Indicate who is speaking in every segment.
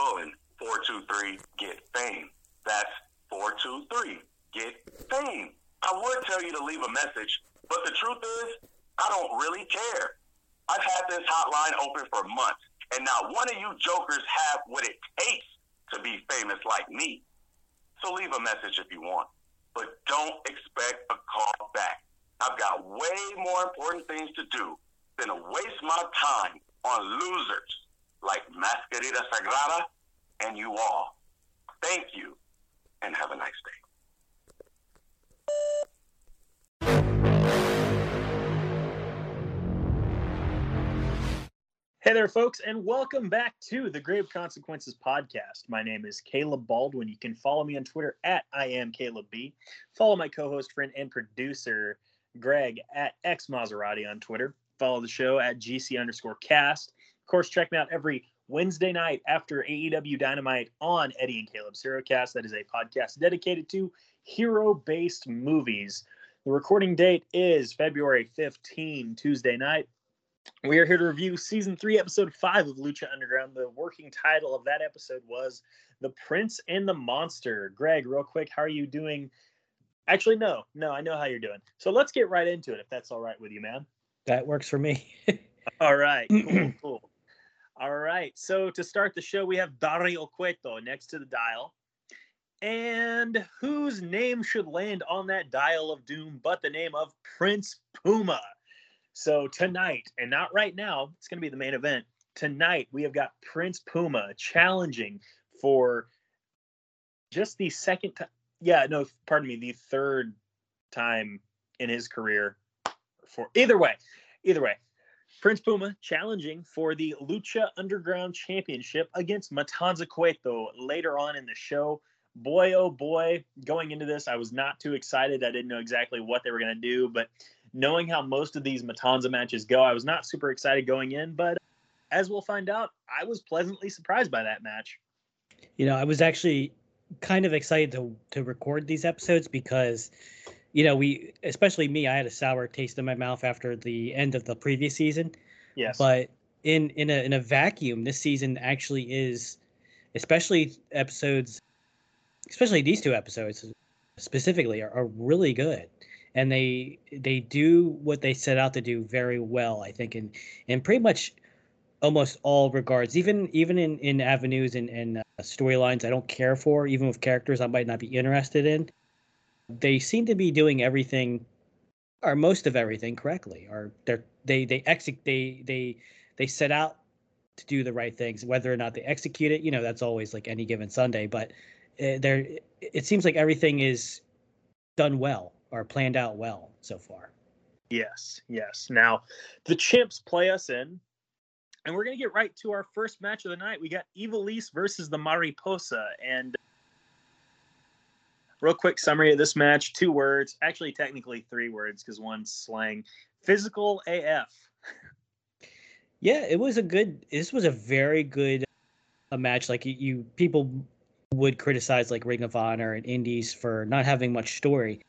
Speaker 1: colon 423 get fame. That's 423 get fame. I would tell you to leave a message, but the truth is, I don't really care. I've had this hotline open for months, and not one of you jokers have what it takes to be famous like me. So leave a message if you want, but don't expect a call back. I've got way more important things to do than to waste my time on losers like Mascarita Sagrada and you all. Thank you, and have a nice day.
Speaker 2: Hey there, folks, and welcome back to the Grave Consequences podcast. My name is Caleb Baldwin. You can follow me on Twitter at I am Caleb B. Follow my co-host, friend, and producer Greg at X Maserati on Twitter. Follow the show at GC underscore cast. Of course, check me out every Wednesday night after AEW Dynamite on Eddie and Caleb's HeroCast. That is a podcast dedicated to hero-based movies. The recording date is February 15, Tuesday night. We are here to review season three, episode five of Lucha Underground. The working title of that episode was The Prince and the Monster. Greg, real quick, how are you doing? Actually, no, no, I know how you're doing. So let's get right into it if that's all right with you, man.
Speaker 3: That works for me.
Speaker 2: all right, cool, cool. All right, so to start the show, we have Dario Cueto next to the dial. And whose name should land on that dial of doom but the name of Prince Puma? So tonight, and not right now, it's going to be the main event. Tonight, we have got Prince Puma challenging for just the second time. Yeah, no, pardon me, the third time in his career. For either way, either way, Prince Puma challenging for the Lucha Underground Championship against Matanza Cueto later on in the show. Boy, oh boy, going into this, I was not too excited. I didn't know exactly what they were going to do, but knowing how most of these Matanza matches go, I was not super excited going in, but as we'll find out, I was pleasantly surprised by that match.
Speaker 3: You know, I was actually kind of excited to to record these episodes because you know, we especially me, I had a sour taste in my mouth after the end of the previous season.
Speaker 2: Yes.
Speaker 3: But in in a in a vacuum, this season actually is especially episodes especially these two episodes specifically are, are really good and they they do what they set out to do very well i think in in pretty much almost all regards even even in in avenues and, and uh, storylines i don't care for even with characters i might not be interested in they seem to be doing everything or most of everything correctly or they're they they execute they they they set out to do the right things whether or not they execute it you know that's always like any given sunday but uh, there it seems like everything is done well or planned out well so far.
Speaker 2: Yes, yes. Now, the chimps play us in, and we're going to get right to our first match of the night. We got Ivelisse versus the Mariposa. And real quick summary of this match two words, actually, technically three words because one's slang physical AF.
Speaker 3: yeah, it was a good, this was a very good a match. Like you, you people would criticize like Ring of Honor and Indies for not having much story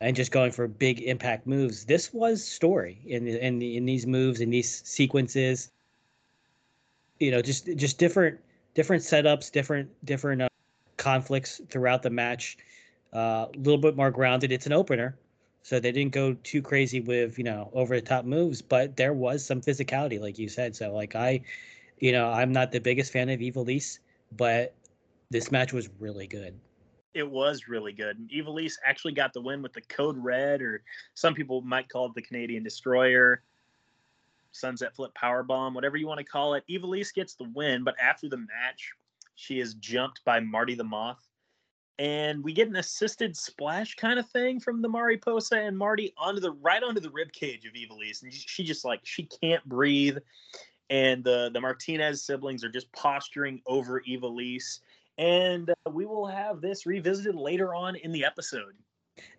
Speaker 3: and just going for big impact moves. This was story in in the, in these moves in these sequences. You know, just just different different setups, different different uh, conflicts throughout the match. Uh, a uh, little bit more grounded. It's an opener, so they didn't go too crazy with you know over the top moves, but there was some physicality, like you said. So like I, you know, I'm not the biggest fan of Ivelisse, but this match was really good
Speaker 2: it was really good. And Ivelisse actually got the win with the Code Red, or some people might call it the Canadian Destroyer, Sunset Flip Power Bomb, whatever you want to call it. Ivelisse gets the win, but after the match, she is jumped by Marty the Moth. And we get an assisted splash kind of thing from the Mariposa and Marty onto the right onto the rib cage of Ivelisse, and she just like she can't breathe. And the the Martinez siblings are just posturing over Ivelisse and uh, we will have this revisited later on in the episode.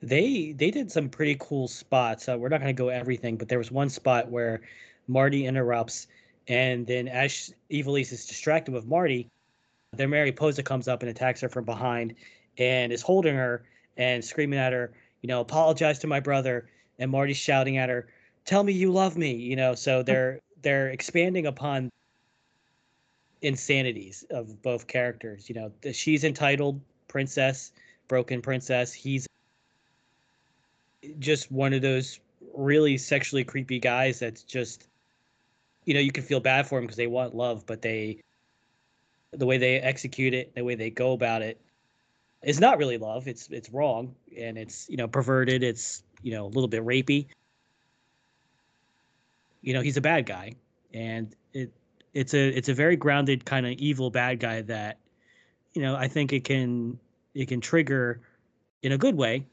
Speaker 3: They they did some pretty cool spots. Uh, we're not going to go everything, but there was one spot where Marty interrupts, and then as Ivelisse is distracted with Marty, then Mariposa comes up and attacks her from behind, and is holding her and screaming at her, you know, apologize to my brother. And Marty's shouting at her, "Tell me you love me," you know. So they're they're expanding upon insanities of both characters. You know, she's entitled princess, broken princess. He's just one of those really sexually creepy guys that's just you know you can feel bad for him because they want love but they the way they execute it the way they go about it is not really love. It's it's wrong and it's you know perverted. It's you know a little bit rapey. You know he's a bad guy and it it's a it's a very grounded kind of evil bad guy that you know i think it can it can trigger in a good way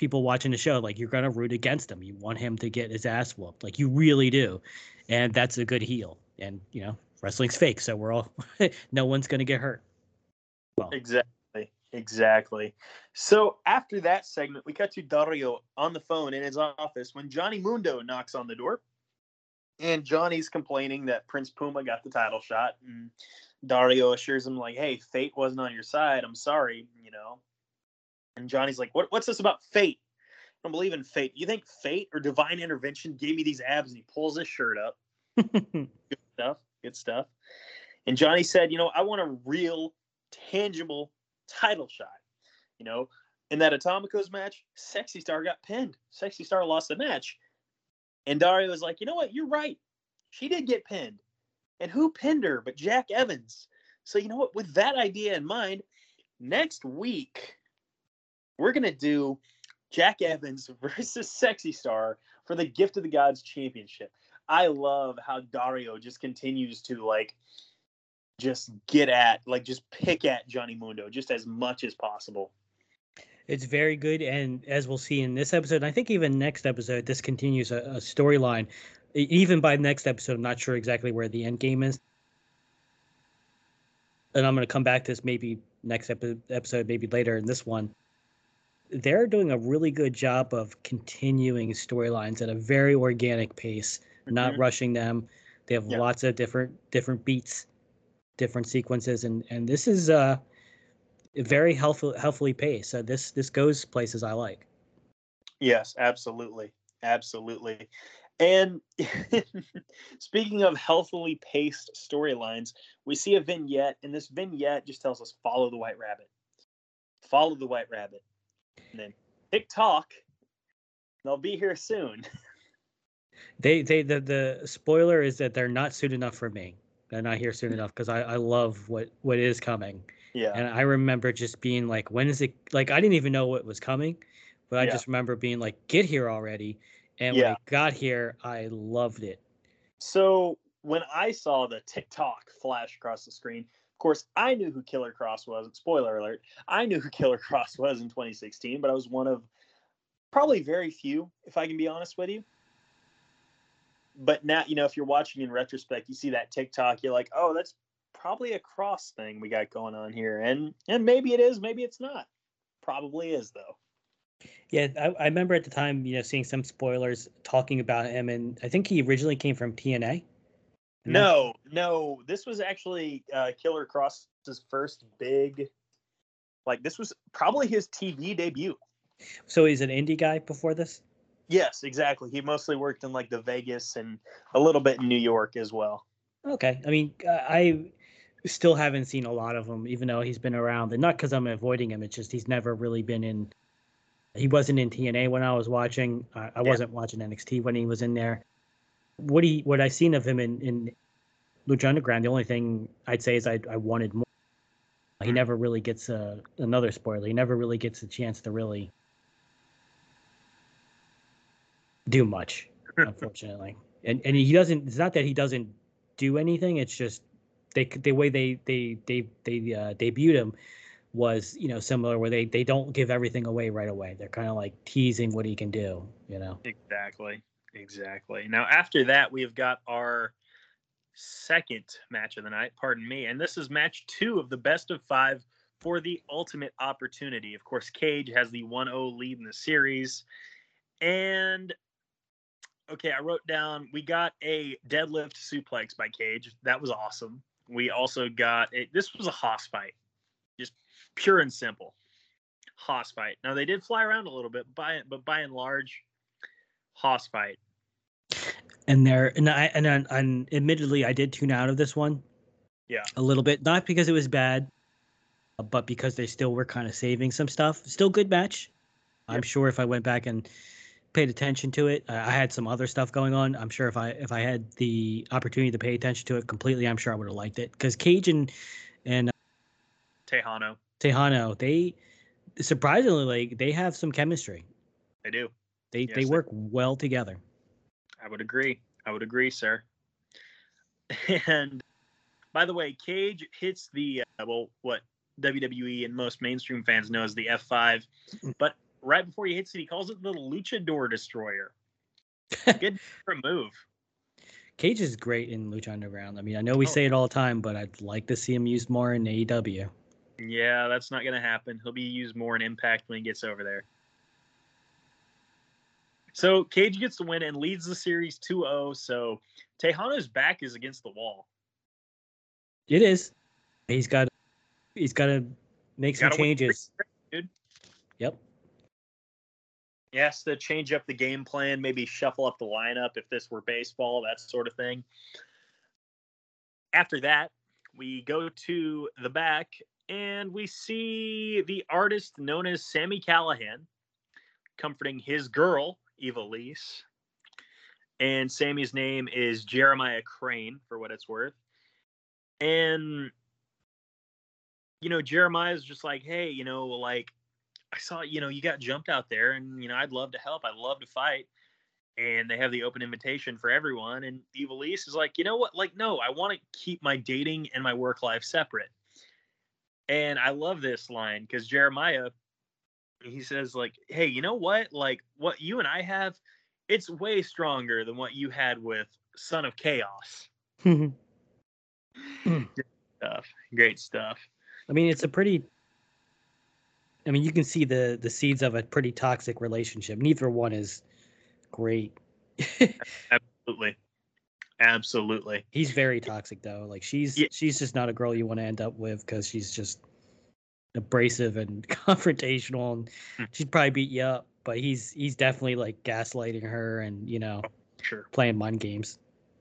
Speaker 3: people watching the show. Like you're going to root against him. You want him to get his ass whooped. Like you really do. And that's a good heel. And you know wrestling's fake so we're all no one's going to get hurt
Speaker 2: well exactly exactly so after that segment we cut to dario on the phone in his office when johnny mundo knocks on the door and johnny's complaining that prince puma got the title shot and dario assures him like hey fate wasn't on your side i'm sorry you know and Johnny's like, what, what's this about fate? I don't believe in fate. You think fate or divine intervention gave me these abs? And he pulls his shirt up. good stuff. Good stuff. And Johnny said, you know, I want a real, tangible title shot. You know, in that Atomicos match, Sexy Star got pinned. Sexy Star lost the match. And Dario was like, you know what? You're right. She did get pinned. And who pinned her but Jack Evans? So, you know what? With that idea in mind, next week, we're gonna do Jack Evans versus Sexy Star for the Gift of the Gods Championship. I love how Dario just continues to like just get at like just pick at Johnny Mundo just as much as possible.
Speaker 3: It's very good, and as we'll see in this episode, I think even next episode, this continues a, a storyline. Even by next episode, I'm not sure exactly where the end game is, and I'm going to come back to this maybe next epi- episode, maybe later in this one they're doing a really good job of continuing storylines at a very organic pace, mm-hmm. not rushing them. They have lots of different different beats, different sequences, and and this is uh very helpful healthfully paced. So this this goes places I like.
Speaker 2: Yes, absolutely, absolutely. And speaking of healthily paced storylines, we see a vignette, and this vignette just tells us follow the white rabbit. Follow the white rabbit and then TikTok. They'll be here soon.
Speaker 3: they they the the spoiler is that they're not soon enough for me. They're not here soon mm. enough because I I love what what is coming.
Speaker 2: Yeah.
Speaker 3: And I remember just being like, when is it? Like I didn't even know what was coming, but I yeah. just remember being like, get here already. And yeah. when I got here, I loved it.
Speaker 2: So when I saw the TikTok flash across the screen, of course, I knew who Killer Kross was. Spoiler alert. I knew who Killer Kross was in 2016, but I was one of probably very few, if I can be honest with you. But now, you know, if you're watching in retrospect, you see that TikTok, you're like, oh, that's probably a cross thing we got going on here. And and maybe it is, maybe it's not. Probably is though.
Speaker 3: Yeah, I, I remember at the time, you know, seeing some spoilers talking about him, and I think he originally came from TNA.
Speaker 2: No, no. This was actually uh, Killer Kross's first big, like this was probably his TV debut.
Speaker 3: So he's an indie guy before this.
Speaker 2: Yes, exactly. He mostly worked in like the Vegas and a little bit in New York as well.
Speaker 3: Okay, I mean, I still haven't seen a lot of him, even though he's been around, and not because I'm avoiding him. It's just he's never really been in. He wasn't in TNA when I was watching. I, I yeah. wasn't watching NXT when he was in there what he what I've seen of him in in Lucha Underground, the only thing I'd say is I I wanted more. He hmm. never really gets a another spoiler. He never really gets a chance to really do much, unfortunately. And and he doesn't. It's not that he doesn't do anything. It's just they the way they they they they uh, debuted him was you know similar where they they don't give everything away right away. They're kind of like teasing what he can do. You know.
Speaker 2: Exactly. Exactly. Now, after that, we have got our second match of the night, pardon me. And this is match two of the best of five for the ultimate opportunity. Of course, Cage has the 1 0 lead in the series. And okay, I wrote down we got a deadlift suplex by Cage. That was awesome. We also got a, this was a Hoss fight, just pure and simple. Hoss fight. Now they did fly around a little bit, by but by and large, Hoss fight.
Speaker 3: And there, and I, and, and admittedly, I did tune out of this one
Speaker 2: Yeah.
Speaker 3: A little bit, not because it was bad, uh, but because they still were kind of saving some stuff. Still good match. I'm sure if I went back and paid attention to it, I had some other stuff going on. I'm sure if I if I had the opportunity to pay attention to it completely, I'm sure I would have liked it. Because Cage and and
Speaker 2: Tejano,
Speaker 3: Tejano, they surprisingly like they have some chemistry.
Speaker 2: they do.
Speaker 3: They
Speaker 2: Yes,
Speaker 3: they
Speaker 2: they-
Speaker 3: work well together.
Speaker 2: I would agree. I would agree, sir. And by the way, Cage hits the uh, well, what WWE and most mainstream fans know as the F5, but right before he hits it, he calls it the Luchador Destroyer. Good move.
Speaker 3: Cage is great in Lucha Underground. I mean, I know we
Speaker 2: Oh.
Speaker 3: say it all the time, but I'd like to see him used more in AEW.
Speaker 2: Yeah, that's not going to happen. He'll be used more in Impact when he gets over there. So Cage gets the win and leads the series 2-0. So Tejano's back is against the wall.
Speaker 3: It is. He's got he's got to make some
Speaker 2: win
Speaker 3: changes.
Speaker 2: straight, dude. Has to change up the game plan, maybe shuffle up the lineup if this were baseball, that sort of thing. After that, we go to the back and we see the artist known as Sami Callihan comforting his girl, Ivelisse. And Sammy's name is Jeremiah Crane, for what it's worth. And, you know, Jeremiah's just like, hey, you know, like, I saw, you know, you got jumped out there, and you know, I'd love to help. I'd love to fight. And they have the open invitation for everyone. And Ivelisse is like, you know what? Like, no, I want to keep my dating and my work life separate. And I love this line because Jeremiah, he says, like, hey, you know what? Like, what you and I have, it's way stronger than what you had with Son of Chaos.
Speaker 3: I
Speaker 2: Stuff, great stuff.
Speaker 3: I mean, it's a pretty. I mean, you can see the the seeds of a pretty toxic relationship. Neither one is great.
Speaker 2: Absolutely, absolutely.
Speaker 3: He's very toxic though. Like she's
Speaker 2: Yeah.
Speaker 3: she's just not a girl you want to end up with because she's just abrasive and confrontational, and
Speaker 2: Hmm.
Speaker 3: she'd probably beat you up. But he's he's definitely like gaslighting her and you know
Speaker 2: Sure.
Speaker 3: playing mind games.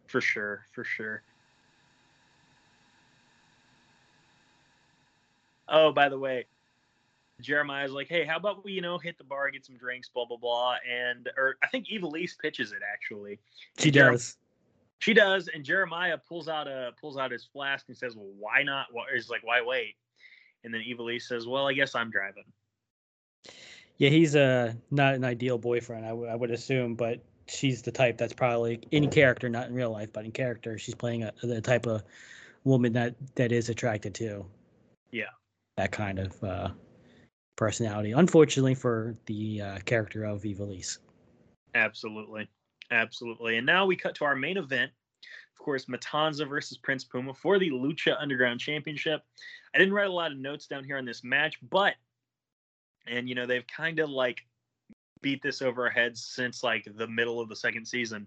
Speaker 2: For sure, for sure. Oh, by the way, Jeremiah's like, hey, how about we, you know, hit the bar, get some drinks, blah blah blah, and or I think Ivelisse pitches it actually.
Speaker 3: She does.
Speaker 2: She does, and Jeremiah pulls out a pulls out his flask and says, "Well, why not?" Why, he's like, "Why wait?" And then Ivelisse says, "Well, I guess I'm driving."
Speaker 3: Yeah, he's uh not an ideal boyfriend, I would- would assume, but she's the type that's probably in character, not in real life, but in character, she's playing a, the type of woman that that is attracted to.
Speaker 2: Yeah.
Speaker 3: That kind of uh, personality. Unfortunately for the uh, character of Ivelisse.
Speaker 2: Absolutely. Absolutely. And now we cut to our main event. Of course, Matanza versus Prince Puma for the Lucha Underground Championship. I didn't write a lot of notes down here on this match, but, and you know, they've kind of like beat this over our heads since like the middle of the second season.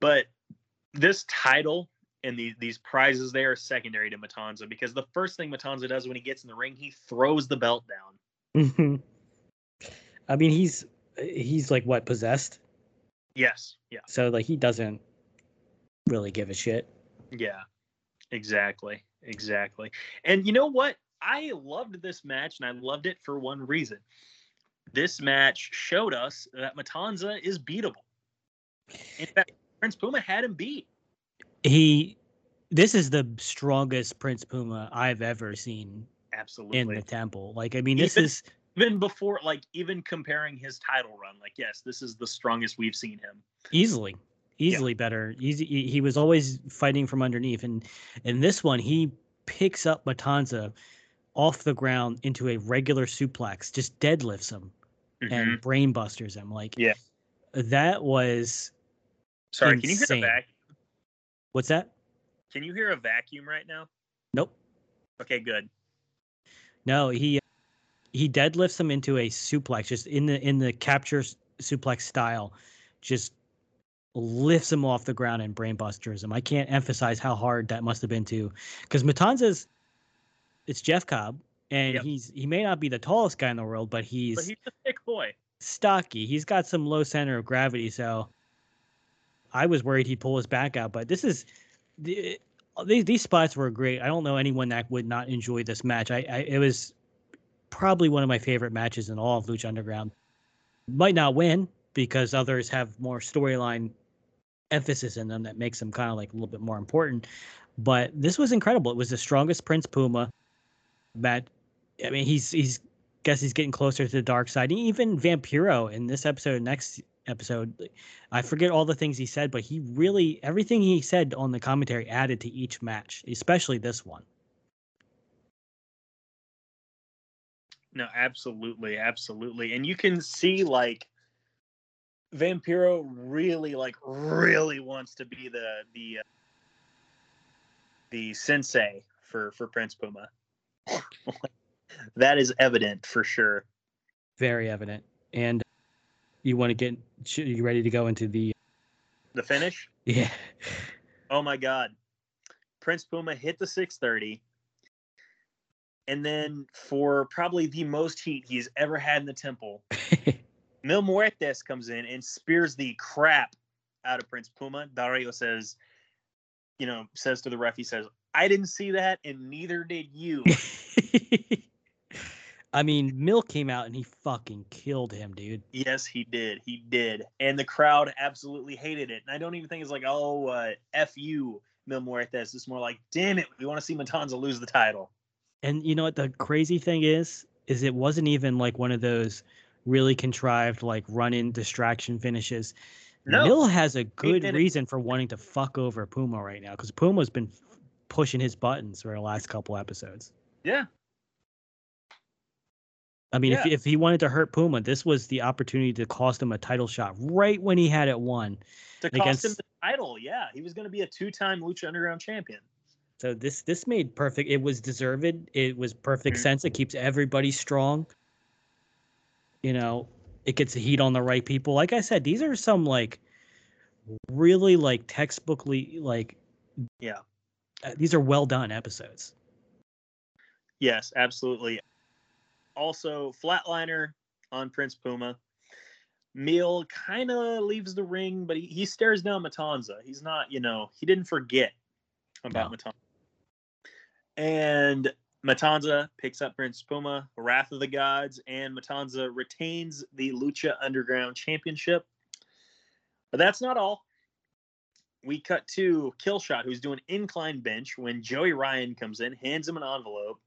Speaker 2: But this title and the, these prizes, they are secondary to Matanza because the first thing Matanza does when he gets in the ring, he throws the belt down. Mm-hmm.
Speaker 3: I mean, he's he's like what possessed,
Speaker 2: Yes. Yeah.
Speaker 3: so like he doesn't really give a shit.
Speaker 2: Yeah, exactly. Exactly. And you know what? I loved this match and I loved it for one reason. This match showed us that Matanza is beatable. In fact, Prince Puma had him beat.
Speaker 3: He, this is the strongest Prince Puma I've ever seen
Speaker 2: Absolutely.
Speaker 3: in the temple. Like, I mean, this
Speaker 2: Even-
Speaker 3: is
Speaker 2: even before, like, even comparing his title run, like, yes, this is the strongest we've seen him.
Speaker 3: easily, easily better. Easy, he he was always fighting from underneath, and in this one, he picks up Matanza off the ground into a regular suplex, just deadlifts him
Speaker 2: Mhm.
Speaker 3: and brain busters him. Like,
Speaker 2: Yeah.
Speaker 3: that was
Speaker 2: Sorry, can you hear
Speaker 3: insane.
Speaker 2: a vacuum?
Speaker 3: What's that?
Speaker 2: Can you hear a vacuum right now?
Speaker 3: Nope.
Speaker 2: Okay, good.
Speaker 3: No, he uh, he deadlifts him into a suplex, just in the in the capture suplex style, just lifts him off the ground and brainbusters him. I can't emphasize how hard that must have been to, because Matanza's it's Jeff Cobb, and
Speaker 2: Yep.
Speaker 3: he's he may not be the tallest guy in the world, but he's,
Speaker 2: But he's a thick boy.
Speaker 3: stocky. He's got some low center of gravity, so I was worried he'd pull his back out. But this is the these these spots were great. I don't know anyone that would not enjoy this match. I, I it was probably one of my favorite matches in all of Lucha Underground. Might not win because others have more storyline emphasis in them that makes them kind of like a little bit more important. But this was incredible. It was the strongest Prince Puma. Matt, I mean, he's he's guess he's getting closer to the dark side. Even Vampiro in this episode, next episode, I forget all the things he said, but he really everything he said on the commentary added to each match, especially this one.
Speaker 2: No, absolutely, absolutely, and you can see like Vampiro really, like, really wants to be the the uh, the sensei for for Prince Puma. that is evident for sure.
Speaker 3: Very evident. And you want to get you ready to go into the
Speaker 2: the finish?
Speaker 3: Yeah.
Speaker 2: Oh my god. Prince Puma hit the 630. And then for probably the most heat he's ever had in the temple, Mil Muertes comes in and spears the crap out of Prince Puma. Dario says, you know, says to the ref, he says, I didn't see that, and neither did you.
Speaker 3: I mean, Mil came out and he fucking killed him, dude.
Speaker 2: Yes, he did. He did. And the crowd absolutely hated it. And I don't even think it's like, oh, uh, F you, Mil Muertes. It's more like, damn it, we want to see Matanza lose the title.
Speaker 3: And you know what the crazy thing is? Is it wasn't even like one of those really contrived, like run in distraction finishes. No. Mil has a good reason for wanting to fuck over Puma right now because Puma's been pushing his buttons for the last couple episodes.
Speaker 2: Yeah,
Speaker 3: I mean, yeah. if if he wanted to hurt Puma, this was the opportunity to cost him a title shot right when he had it won.
Speaker 2: To cost against... him the title, yeah, he was going to be a two-time Lucha Underground champion.
Speaker 3: So this this made perfect. It was deserved. It was perfect mm-hmm. sense. It keeps everybody strong. You know, it gets the heat on the right people. Like I said, these are some like really like textbookly like
Speaker 2: yeah.
Speaker 3: Uh, these are well done episodes.
Speaker 2: Yes, absolutely also flatliner on Prince Puma. Mil kind of leaves the ring, but he, he stares down Matanza. He's not, you know, he didn't forget about no. Matanza. And Matanza picks up Prince Puma, Wrath of the Gods, and Matanza retains the Lucha Underground Championship. But that's not all. We cut to Killshot, who's doing incline bench when Joey Ryan comes in, hands him an envelope,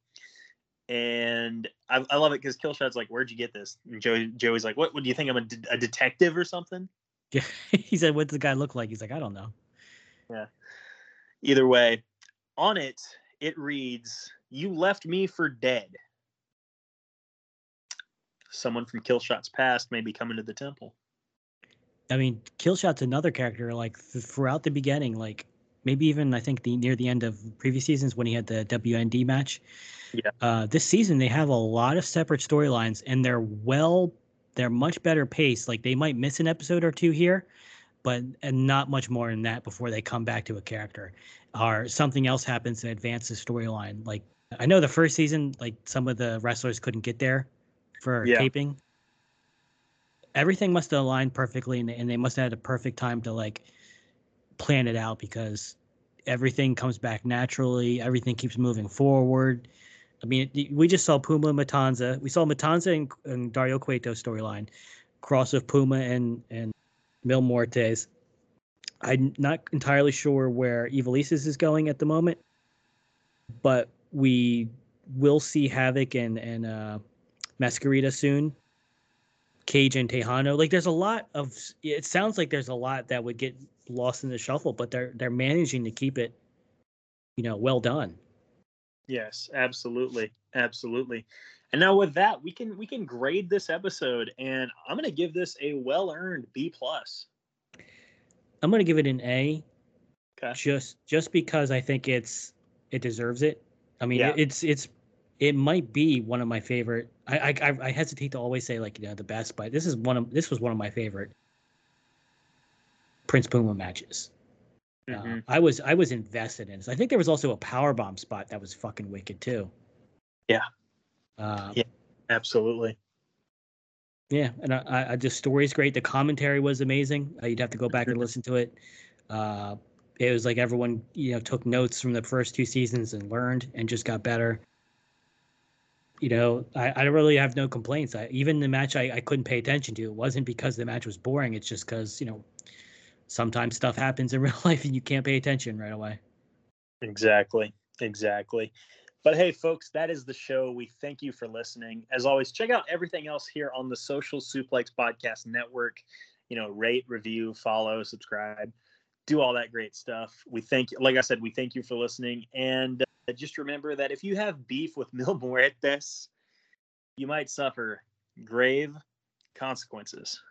Speaker 2: and I, I love it because Killshot's like, "Where'd you get this?" And Joey Joey's like, "What? What do you think? I'm a, de- a detective or something?"
Speaker 3: Yeah, he said, "What does the guy look like?" He's like, "I don't know."
Speaker 2: Yeah. Either way, on it it reads, "You left me for dead." Someone from Killshot's past may be coming to the temple.
Speaker 3: I mean, Killshot's another character. Like throughout the beginning, like maybe even I think the near the end of previous seasons when he had the WND match
Speaker 2: yeah.
Speaker 3: Uh, this season they have a lot of separate storylines, and they're well, they're much better paced. Like they might miss an episode or two here, but and not much more than that before they come back to a character, or something else happens to advance the storyline. Like I know the first season, like some of the wrestlers couldn't get there for yeah. taping. Everything must have aligned perfectly, and and they must have had a perfect time to like plan it out because everything comes back naturally. Everything keeps moving forward. I mean, we just saw Puma and Matanza. We saw Matanza and, and Dario Cueto storyline, cross of Puma and and Mil Muertes. I'm not entirely sure where Ivelisse is going at the moment, but we will see Havoc and and uh, Mascarita soon. Cage and Tejano. Like, there's a lot of. It sounds like there's a lot that would get lost in the shuffle, but they're they're managing to keep it, you know, well done.
Speaker 2: Yes, absolutely, absolutely. And now with that, we can we can grade this episode, and I'm going to give this a well earned B plus.
Speaker 3: I'm going to give it an A.
Speaker 2: Okay.
Speaker 3: Just just because I think it's it deserves it. I mean, yeah. it's it's it might be one of my favorite. I, I I hesitate to always say like you know the best, but this is one of this was one of my favorite Prince Puma matches. Mm-hmm. Uh, I was I was invested in this. I think there was also a power bomb spot that was fucking wicked too.
Speaker 2: Yeah.
Speaker 3: Uh,
Speaker 2: yeah. Absolutely.
Speaker 3: Yeah, and I, I just story is great. The commentary was amazing. Uh, you'd have to go back and listen to it. Uh, it was like everyone you know took notes from the first two seasons and learned and just got better. You know, I, I really have no complaints. I, even the match I, I couldn't pay attention to, it wasn't because the match was boring. It's just because you know sometimes stuff happens in real life and you can't pay attention right away.
Speaker 2: Exactly. Exactly. But hey, folks, that is the show. We thank you for listening. As always, check out everything else here on the Social Suplex Podcast Network. You know, rate, review, follow, subscribe, do all that great stuff. We thank, you. like I said, we thank you for listening. And just remember that if you have beef with Mil Muertes, you might suffer grave consequences.